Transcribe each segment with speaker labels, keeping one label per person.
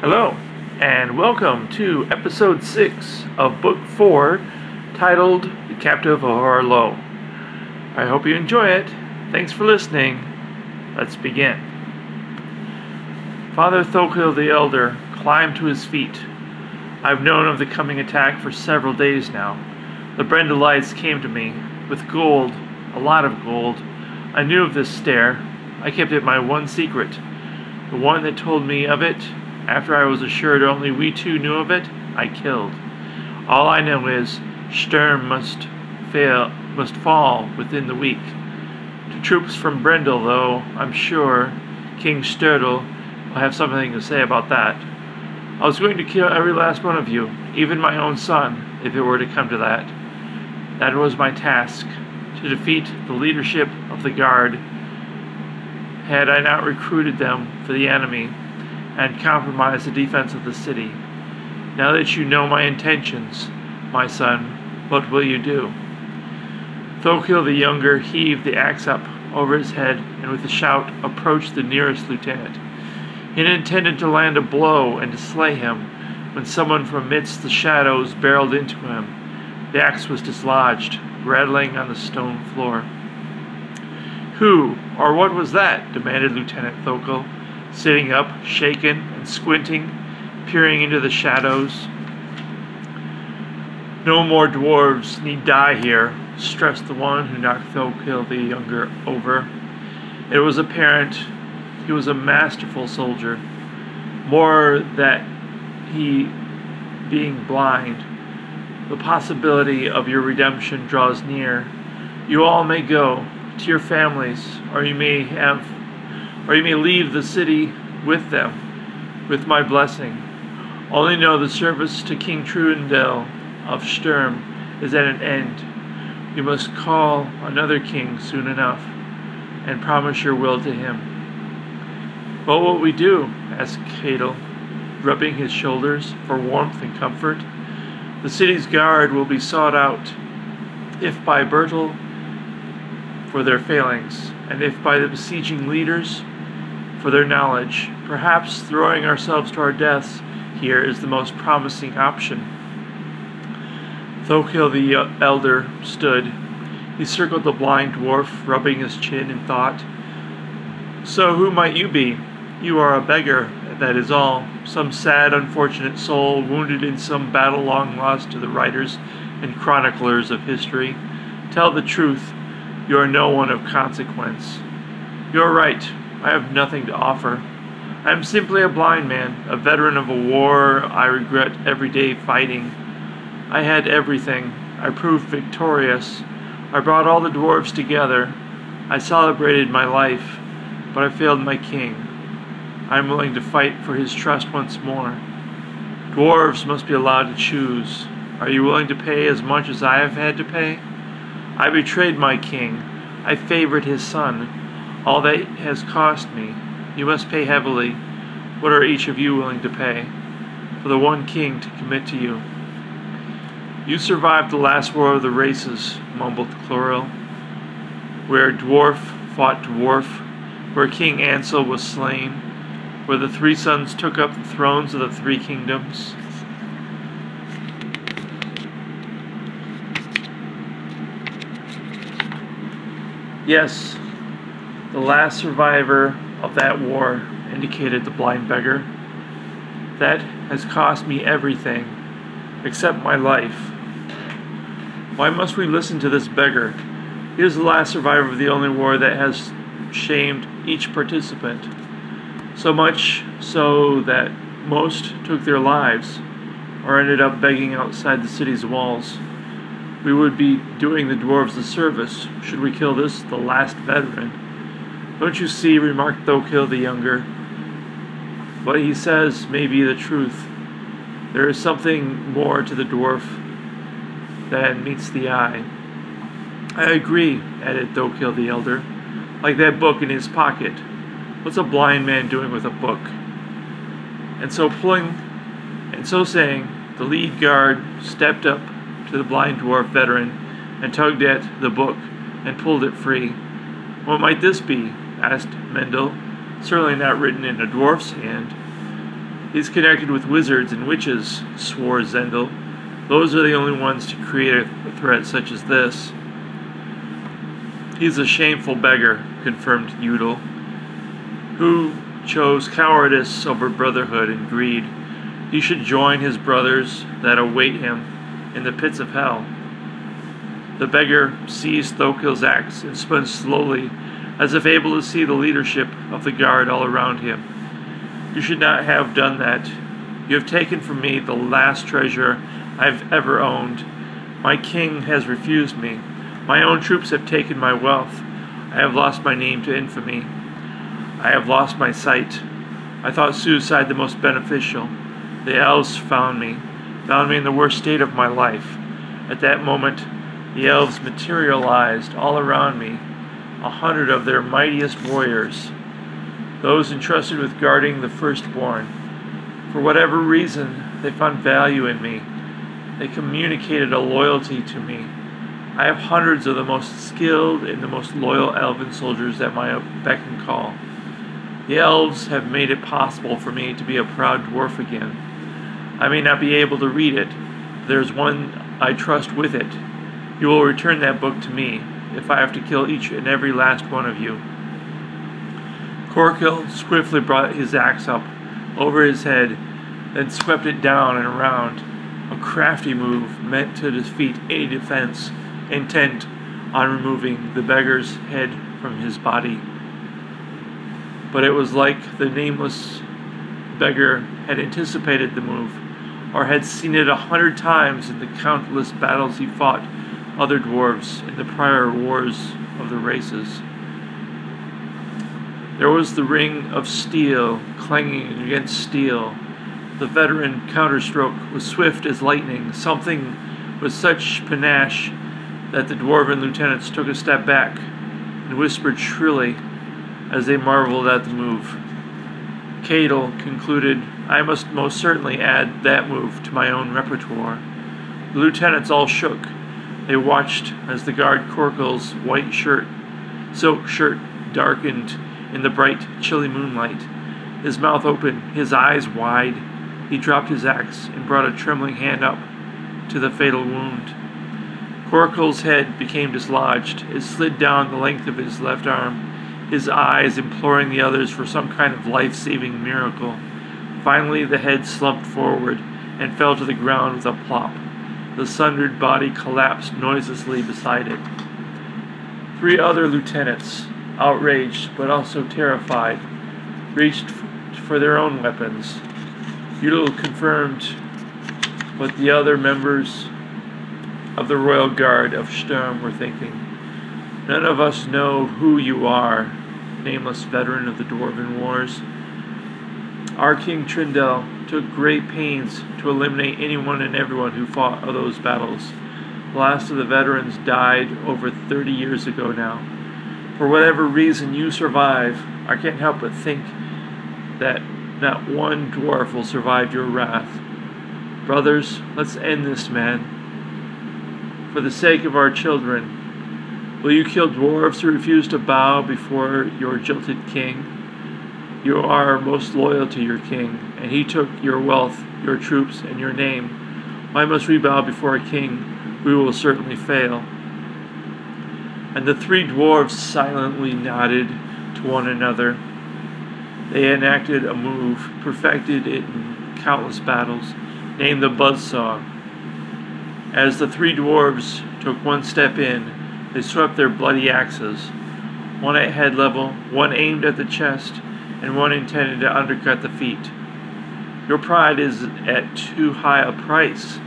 Speaker 1: Hello, and welcome to episode 6 of book 4 titled The Captive of Harlow. I hope you enjoy it. Thanks for listening. Let's begin. Father Thokil the Elder climbed to his feet. I've known of the coming attack for several days now. The Brendelites came to me with gold, a lot of gold. I knew of this stair. I kept it my one secret. The one that told me of it, after I was assured only we two knew of it, I killed. All I know is Sturm must fail must fall within the week. To troops from Brendel, though, I'm sure King Sturtel will have something to say about that. I was going to kill every last one of you, even my own son, if it were to come to that. That was my task, to defeat the leadership of the Guard. Had I not recruited them for the enemy and compromise the defense of the city. Now that you know my intentions, my son, what will you do? Thokil the Younger heaved the axe up over his head and with a shout approached the nearest lieutenant. He intended to land a blow and to slay him when someone from amidst the shadows barreled into him. The axe was dislodged, rattling on the stone floor. Who or what was that? demanded Lieutenant Thokil, sitting up, shaken and squinting, peering into the shadows. No more dwarves need die here, stressed the one who knocked Thokil the Younger over. It was apparent he was a masterful soldier, more that he being blind the possibility of your redemption draws near. You all may go to your families, or you may have, or you may leave the city with them, with my blessing. Only know the service to King Truendel of Sturm is at an end. You must call another king soon enough, and promise your will to him. What will we do? asked Cadel, rubbing his shoulders for warmth and comfort. The city's guard will be sought out, if by Bertel for their failings, and if by the besieging leaders for their knowledge. Perhaps throwing ourselves to our deaths here is the most promising option. Thokil the uh, elder stood. He circled the blind dwarf, rubbing his chin in thought. So who might you be? You are a beggar, that is all. Some sad, unfortunate soul, wounded in some battle long lost to the writers and chroniclers of history. Tell the truth, you are no one of consequence. You are right, I have nothing to offer. I am simply a blind man, a veteran of a war I regret every day fighting. I had everything. I proved victorious. I brought all the dwarves together. I celebrated my life, but I failed my king. I am willing to fight for his trust once more. Dwarves must be allowed to choose. Are you willing to pay as much as I have had to pay? I betrayed my king. I favored his son. All that has cost me. You must pay heavily. What are each of you willing to pay? For the one king to commit to you. You survived the last war of the races, mumbled Chloril, where dwarf fought dwarf, where King Ansel was slain where the three sons took up the thrones of the three kingdoms. Yes, the last survivor of that war, indicated the blind beggar. That has cost me everything, except my life. Why must we listen to this beggar? He is the last survivor of the only war that has shamed each participant so much so that most took their lives or ended up begging outside the city's walls. We would be doing the dwarves a service should we kill this, the last veteran. Don't you see, remarked Thokil the Younger. What he says may be the truth. There is something more to the dwarf than meets the eye. I agree, added Thokil the Elder, like that book in his pocket. What's a blind man doing with a book? And so pulling and so saying, the lead guard stepped up to the blind dwarf veteran and tugged at the book and pulled it free. What might this be? Asked Mendel. Certainly not written in a dwarf's hand. He's connected with wizards and witches, swore Zendel. Those are the only ones to create a threat such as this. He's a shameful beggar, confirmed Udal, who chose cowardice over brotherhood and greed. He should join his brothers that await him in the pits of hell. The beggar seized Thokil's axe and spun slowly, as if able to see the leadership of the guard all around him. You should not have done that. You have taken from me the last treasure I've ever owned. My king has refused me. My own troops have taken my wealth. I have lost my name to infamy. I have lost my sight. I thought suicide the most beneficial. The elves found me, found me in the worst state of my life. At that moment, the elves materialized all around me, a hundred of their mightiest warriors, those entrusted with guarding the firstborn. For whatever reason, they found value in me. They communicated a loyalty to me. I have hundreds of the most skilled and the most loyal elven soldiers at my beck and call. The elves have made it possible for me to be a proud dwarf again. I may not be able to read it, but there's one I trust with it. You will return that book to me if I have to kill each and every last one of you. Corkill swiftly brought his axe up over his head, then swept it down and around, a crafty move meant to defeat any defense intent on removing the beggar's head from his body but it was like the nameless beggar had anticipated the move, or had seen it a hundred times in the countless battles he fought other dwarves in the prior wars of the races. There was the ring of steel clanging against steel. The veteran counterstroke was swift as lightning, something with such panache that the dwarven lieutenants took a step back and whispered shrilly as they marveled at the move. Cadel concluded, I must most certainly add that move to my own repertoire. The lieutenants all shook. They watched as the guard Corkil's white shirt, silk shirt, darkened in the bright, chilly moonlight. His mouth open, his eyes wide. He dropped his axe and brought a trembling hand up to the fatal wound. Corkil's head became dislodged. It slid down the length of his left arm his eyes imploring the others for some kind of life saving miracle. Finally, the head slumped forward and fell to the ground with a plop. The sundered body collapsed noiselessly beside it. Three other lieutenants, outraged but also terrified, reached for their own weapons. Udal confirmed what the other members of the Royal Guard of Sturm were thinking. None of us know who you are, nameless veteran of the Dwarven Wars. Our King Trindle took great pains to eliminate anyone and everyone who fought those battles. The last of the veterans died over 30 years ago now. For whatever reason you survive, I can't help but think that not one dwarf will survive your wrath. Brothers, let's end this, man. For the sake of our children, Will you kill dwarves who refuse to bow before your jilted king? You are most loyal to your king, and he took your wealth, your troops, and your name. Why must we bow before a king? We will certainly fail. And the three dwarves silently nodded to one another. They enacted a move, perfected it in countless battles, named the Buzzsaw. As the three dwarves took one step in, they swept their bloody axes, one at head level, one aimed at the chest, and one intended to undercut the feet. Your pride is at too high a price,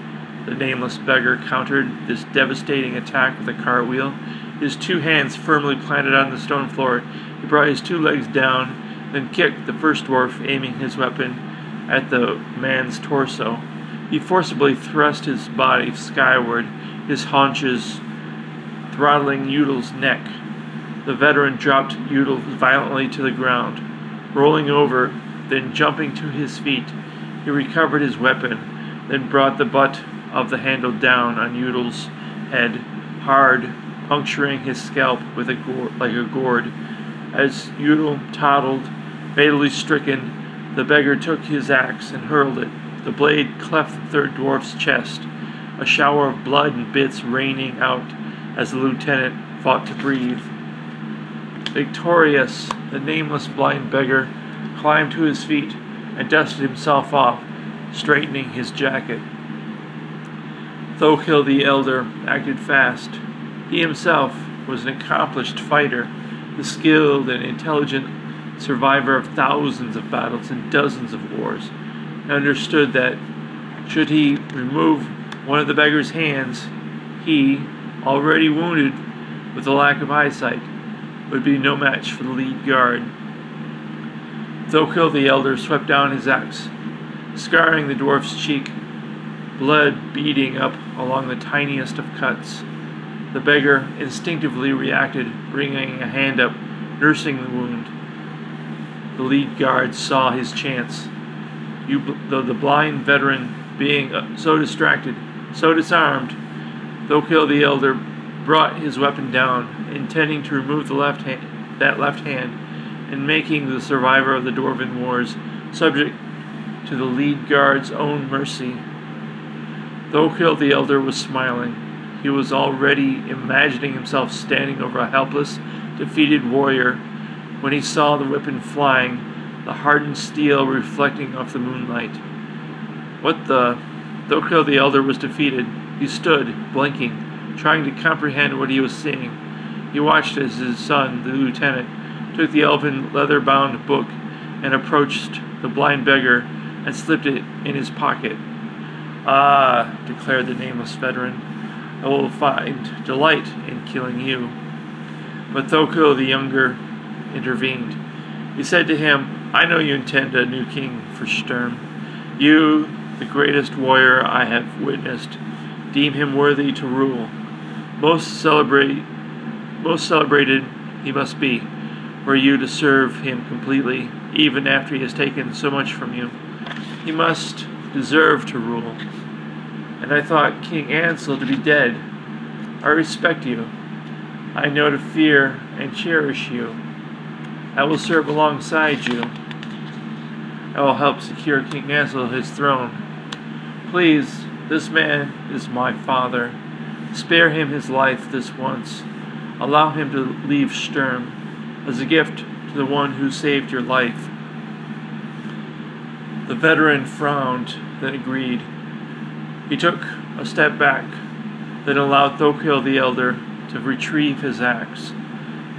Speaker 1: the nameless beggar countered this devastating attack with a cartwheel. His two hands firmly planted on the stone floor, he brought his two legs down, then kicked the first dwarf, aiming his weapon at the man's torso. He forcibly thrust his body skyward, his haunches throttling Udal's neck. The veteran dropped Udal violently to the ground. Rolling over, then jumping to his feet, he recovered his weapon, then brought the butt of the handle down on Udal's head, hard, puncturing his scalp with a like a gourd. As Udal toddled, fatally stricken, The beggar took his axe and hurled it. The blade cleft the third dwarf's chest, a shower of blood and bits raining out as the lieutenant fought to breathe. Victorious, the nameless blind beggar climbed to his feet and dusted himself off, straightening his jacket. Thokil the Elder acted fast. He himself was an accomplished fighter, the skilled and intelligent survivor of thousands of battles and dozens of wars, and understood that should he remove one of the beggar's hands, he, already wounded with a lack of eyesight, would be no match for the lead guard. Thokil the Elder swept down his axe, scarring the dwarf's cheek, blood beading up along the tiniest of cuts. The beggar instinctively reacted, bringing a hand up, nursing the wound. The lead guard saw his chance. You, though the blind veteran, being uh, so distracted, so disarmed, Thokil the Elder brought his weapon down, intending to remove the left hand, that left hand, and making the survivor of the Dwarven Wars subject to the lead guard's own mercy. Thokil the Elder was smiling. He was already imagining himself standing over a helpless, defeated warrior when he saw the weapon flying, the hardened steel reflecting off the moonlight. What the? Thokil the Elder was defeated. He stood, blinking, trying to comprehend what he was seeing. He watched as his son, the lieutenant, took the elven leather bound book and approached the blind beggar and slipped it in his pocket. Ah, declared the nameless veteran, I will find delight in killing you. But Thokil the younger intervened. He said to him, I know you intend a new king for Sturm. You, the greatest warrior I have witnessed, deem him worthy to rule. Most celebrate, most celebrated he must be, for you to serve him completely, even after he has taken so much from you. He must deserve to rule. And I thought King Ansel to be dead. I respect you. I know to fear and cherish you. I will serve alongside you. I will help secure King Ansel his throne. Please, this man is my father. Spare him his life this once. Allow him to leave Sturm as a gift to the one who saved your life. The veteran frowned, then agreed. He took a step back, then allowed Thokil the Elder to retrieve his axe.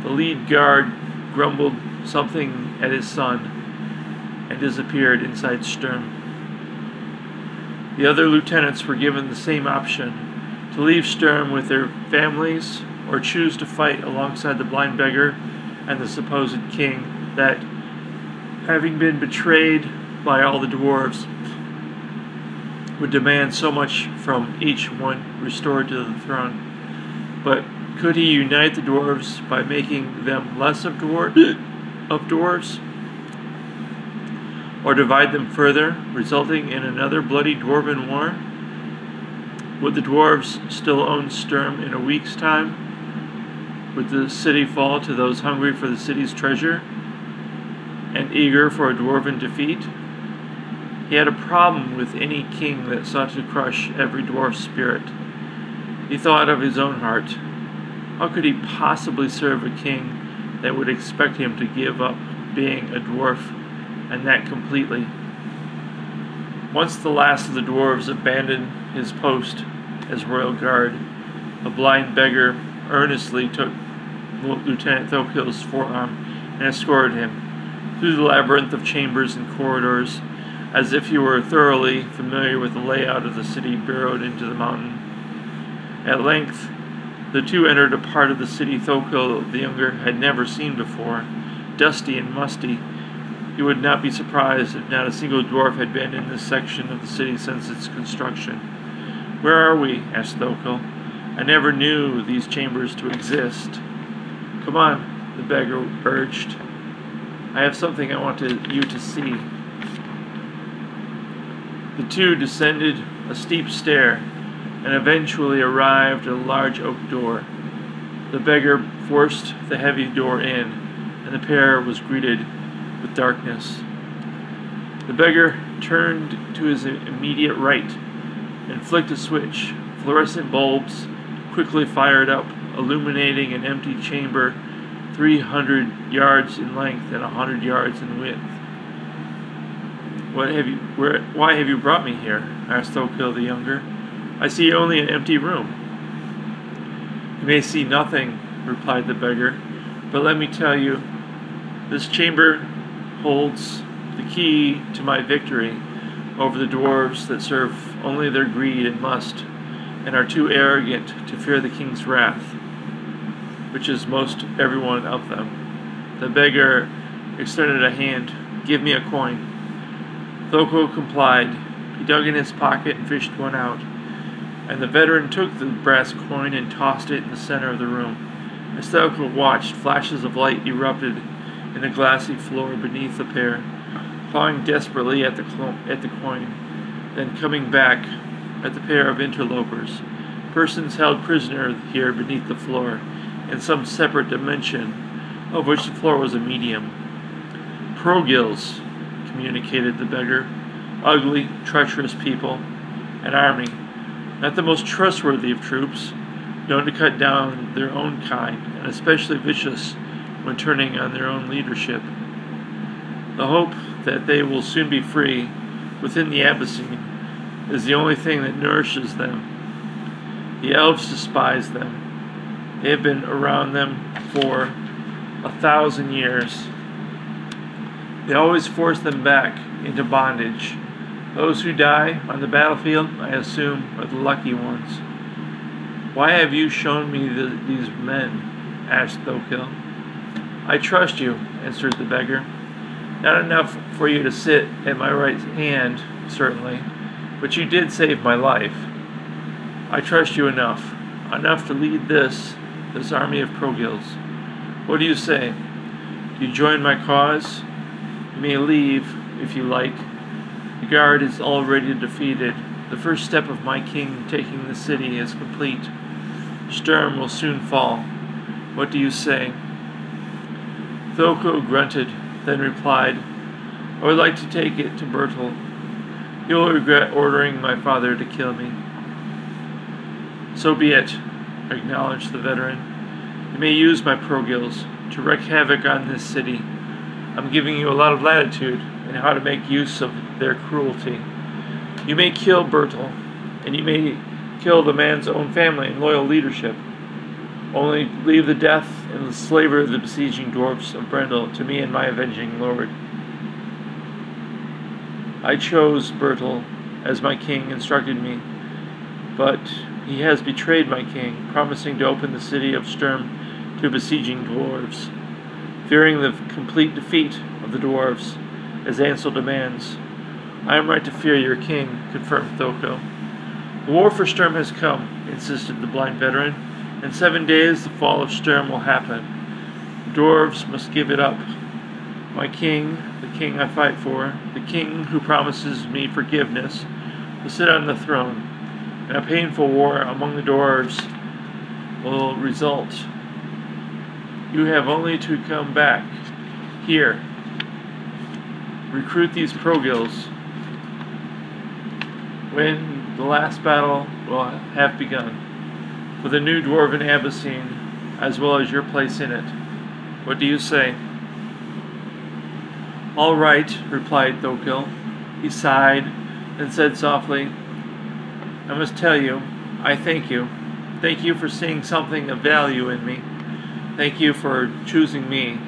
Speaker 1: The lead guard grumbled something at his son and disappeared inside Sturm. The other lieutenants were given the same option to leave Sturm with their families or choose to fight alongside the blind beggar and the supposed king that, having been betrayed by all the dwarves, would demand so much from each one restored to the throne. But could he unite the dwarves by making them less of, dwar- of dwarves? Or divide them further, resulting in another bloody dwarven war? Would the dwarves still own Sturm in a week's time? Would the city fall to those hungry for the city's treasure and eager for a dwarven defeat? He had a problem with any king that sought to crush every dwarf spirit. He thought of his own heart. How could he possibly serve a king that would expect him to give up being a dwarf, and that completely? Once the last of the dwarves abandoned his post as royal guard, a blind beggar earnestly took Lieutenant Thokil's forearm and escorted him through the labyrinth of chambers and corridors as if he were thoroughly familiar with the layout of the city burrowed into the mountain. At length, the two entered a part of the city Thokil the Younger had never seen before, dusty and musty. He would not be surprised if not a single dwarf had been in this section of the city since its construction. Where are we? asked Thokil. I never knew these chambers to exist. Come on, the beggar urged. I have something I want to, you to see. The two descended a steep stair and eventually arrived at a large oak door. The beggar forced the heavy door in, and the pair was greeted with darkness. The beggar turned to his immediate right and flicked a switch. Fluorescent bulbs quickly fired up, illuminating an empty chamber 300 yards in length and 100 yards in width. What have you? Where? Why have you brought me here? asked Thokil the younger. I see only an empty room. You may see nothing, replied the beggar, but let me tell you, this chamber holds the key to my victory over the dwarves that serve only their greed and lust, and are too arrogant to fear the king's wrath, which is most every one of them. The beggar extended a hand. Give me a coin. Thoko complied. He dug in his pocket and fished one out, and the veteran took the brass coin and tossed it in the center of the room. As Thoko watched, flashes of light erupted in the glassy floor beneath the pair, clawing desperately at the, clo- at the coin, then coming back at the pair of interlopers, persons held prisoner here beneath the floor, in some separate dimension, of which the floor was a medium. Progils, communicated the beggar. Ugly, treacherous people. An army. Not the most trustworthy of troops, known to cut down their own kind, and especially vicious when turning on their own leadership. The hope that they will soon be free within the Abyssine is the only thing that nourishes them. The elves despise them. They have been around them for a thousand years they always force them back into bondage. Those who die on the battlefield, I assume, are the lucky ones. Why have you shown me the, these men? asked Thokil. I trust you, answered the beggar. Not enough for you to sit at my right hand, certainly, but you did save my life. I trust you enough, enough to lead this, this army of Progils. What do you say? Do you join my cause? You may leave, if you like. The guard is already defeated. The first step of my king taking the city is complete. Sturm will soon fall. What do you say? Thoko grunted, then replied, I would like to take it to Bertel. You will regret ordering my father to kill me. So be it, acknowledged the veteran. You may use my progils to wreak havoc on this city I'm giving you a lot of latitude in how to make use of their cruelty. You may kill Bertel, and you may kill the man's own family and loyal leadership. Only leave the death and the slavery of the besieging dwarfs of Brendel to me and my avenging lord. I chose Bertel as my king instructed me, but he has betrayed my king, promising to open the city of Sturm to besieging dwarves fearing the complete defeat of the dwarves, as Ansel demands. I am right to fear your king, confirmed Thoko. The war for Sturm has come, insisted the blind veteran. In seven days the fall of Sturm will happen. The dwarves must give it up. My king, the king I fight for, the king who promises me forgiveness, will sit on the throne, and a painful war among the dwarves will result. You have only to come back here. Recruit these progils when the last battle will have begun, with a new dwarven Abyssine, as well as your place in it. What do you say? All right, replied Thokil. He sighed, and said softly, I must tell you, I thank you. Thank you for seeing something of value in me. Thank you for choosing me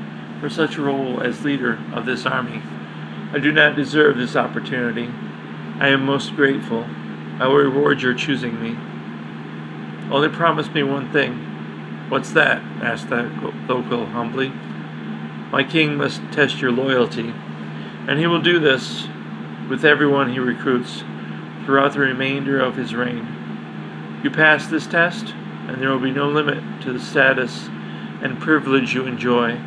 Speaker 1: for such a role as leader of this army. I do not deserve this opportunity. I am most grateful. I will reward your choosing me. Oh, Only promise me one thing. What's that? asked Thokil humbly. My king must test your loyalty, and he will do this with everyone he recruits throughout the remainder of his reign. You pass this test, and there will be no limit to the status and privilege you enjoy.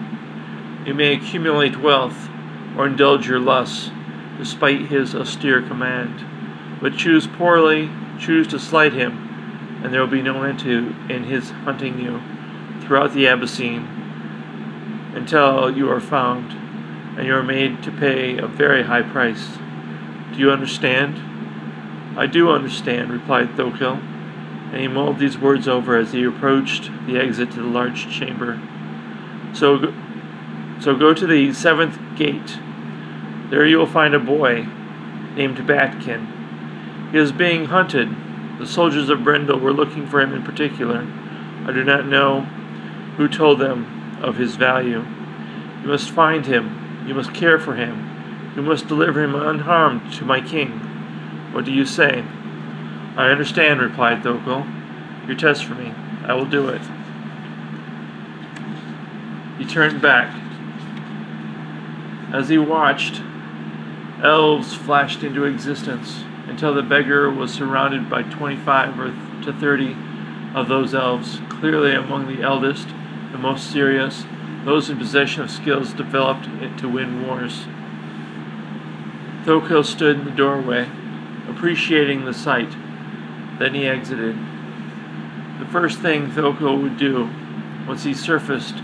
Speaker 1: You may accumulate wealth or indulge your lusts, despite his austere command. But choose poorly, choose to slight him, and there will be no end to in his hunting you throughout the Abyssine until you are found, and you are made to pay a very high price. Do you understand? I do understand, replied Thokil, and he mulled these words over as he approached the exit to the large chamber. So, so go to the seventh gate. There you will find a boy named Batkin. He is being hunted. The soldiers of Brendel were looking for him in particular. I do not know who told them of his value. You must find him. You must care for him. You must deliver him unharmed to my king. What do you say? I understand, replied Thokil. Your test for me. I will do it. He turned back. As he watched, elves flashed into existence until the beggar was surrounded by 25 or to 30 of those elves, clearly among the eldest, the most serious, those in possession of skills developed to win wars. Thokil stood in the doorway, appreciating the sight. Then he exited. The first thing Thokil would do, once he surfaced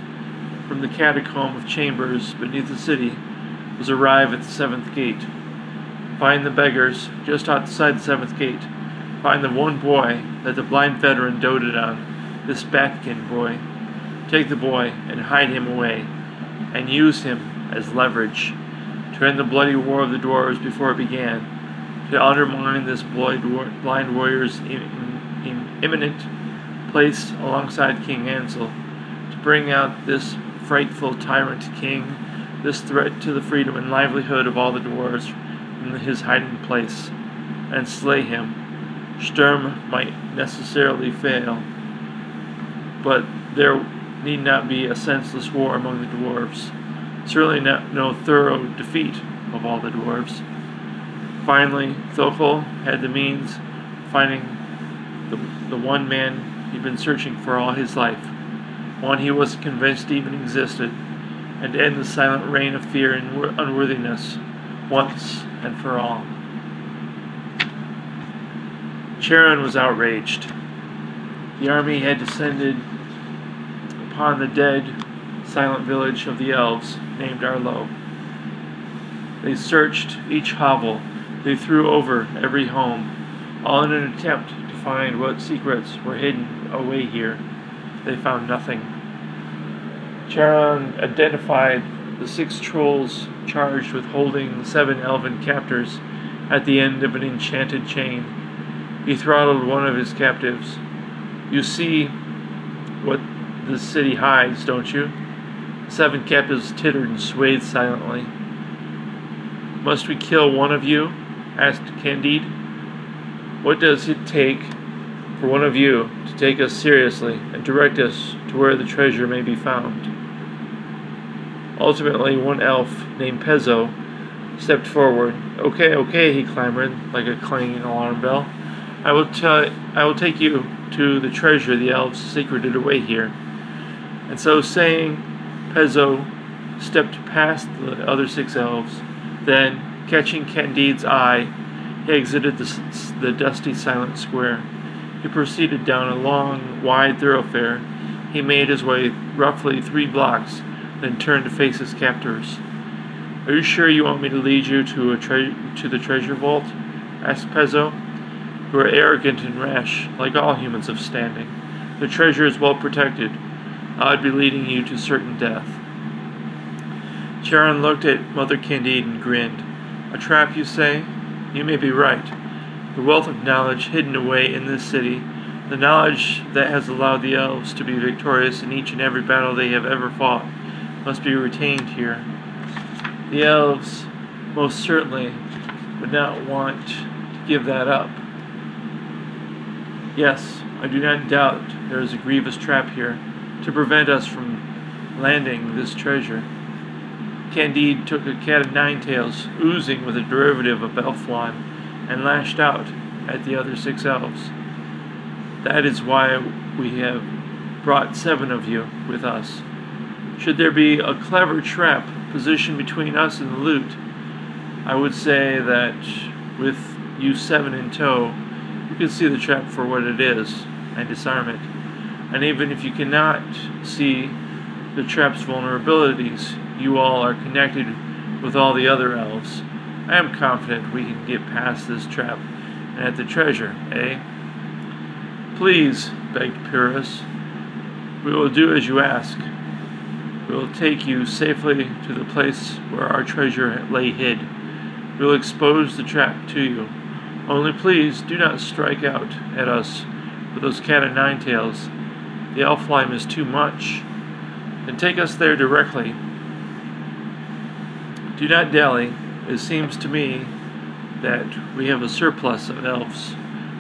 Speaker 1: from the catacomb of chambers beneath the city, was arrive at the seventh gate. Find the beggars just outside the seventh gate. Find the one boy that the blind veteran doted on, this Batkin boy. Take the boy and hide him away, and use him as leverage to end the bloody war of the dwarves before it began, to undermine this blind warrior's imminent place alongside King Ansel, to bring out this frightful tyrant king, this threat to the freedom and livelihood of all the dwarves from his hiding place, and slay him. Sturm might necessarily fail, but there need not be a senseless war among the dwarves. Certainly not, no thorough defeat of all the dwarves. Finally, Thokil had the means of finding the, the one man he'd been searching for all his life, one he was convinced even existed, and to end the silent reign of fear and unworthiness once and for all. Charon was outraged. The army had descended upon the dead, silent village of the elves named Arlo. They searched each hovel, they threw over every home, all in an attempt to find what secrets were hidden away here. They found nothing. Charon identified the six trolls charged with holding seven elven captors at the end of an enchanted chain. He throttled one of his captives. You see what the city hides, don't you? The seven captives tittered and swayed silently. Must we kill one of you? asked Candide. What does it take for one of you to take us seriously and direct us to where the treasure may be found? Ultimately, one elf named Pezzo stepped forward. Okay, okay, he clamored like a clanging alarm bell. I will tell I will take you to the treasure the elves secreted away here. And so saying, Pezzo stepped past the other six elves. Then, catching Candide's eye, he exited the, the dusty, silent square. He proceeded down a long, wide thoroughfare. He made his way roughly three blocks then turned to face his captors. Are you sure you want me to lead you to tre- to the treasure vault? asked Pezzo. You are arrogant and rash, like all humans of standing. The treasure is well protected. I'd be leading you to certain death. Charon looked at Mother Candide and grinned. A trap, you say? You may be right. The wealth of knowledge hidden away in this city, the knowledge that has allowed the elves to be victorious in each and every battle they have ever fought, must be retained here. The elves most certainly would not want to give that up. Yes, I do not doubt there is a grievous trap here to prevent us from landing this treasure. Candide took a cat of nine tails, oozing with a derivative of Elflon, and lashed out at the other six elves. That is why we have brought seven of you with us. Should there be a clever trap positioned between us and the loot, I would say that with you seven in tow, you can see the trap for what it is and disarm it. And even if you cannot see the trap's vulnerabilities, you all are connected with all the other elves. I am confident we can get past this trap and at the treasure, eh? Please, begged Pyrrhus, we will do as you ask. We will take you safely to the place where our treasure lay hid. We will expose the trap to you. Only please do not strike out at us with those cat o' nine tails. The Elfheim is too much. And take us there directly. Do not dally. It seems to me that we have a surplus of elves.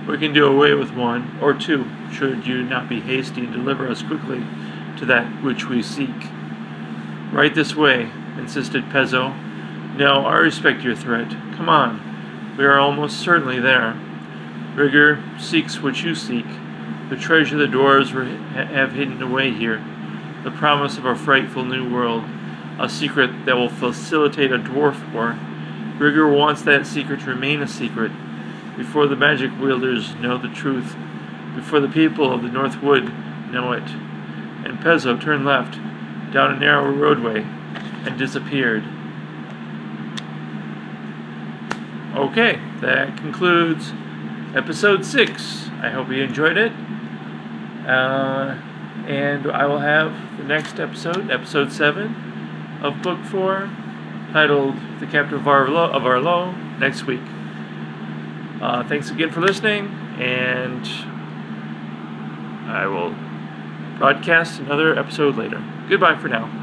Speaker 1: We can do away with one or two, should you not be hasty and deliver us quickly to that which we seek. Right this way, insisted Pezzo. No, I respect your threat. Come on. We are almost certainly there. Rigger seeks what you seek. The treasure the dwarves have hidden away here. The promise of a frightful new world. A secret that will facilitate a dwarf war. Rigger wants that secret to remain a secret before the magic wielders know the truth, before the people of the North Wood know it. And Pezzo turned left down a narrow roadway and disappeared. Okay, that concludes episode 6. I hope you enjoyed it. Uh, and I will have the next episode, episode 7 of book 4, titled The Captain of Arlo, of Arlo next week. Uh, thanks again for listening, and I will broadcast another episode later. Goodbye for now.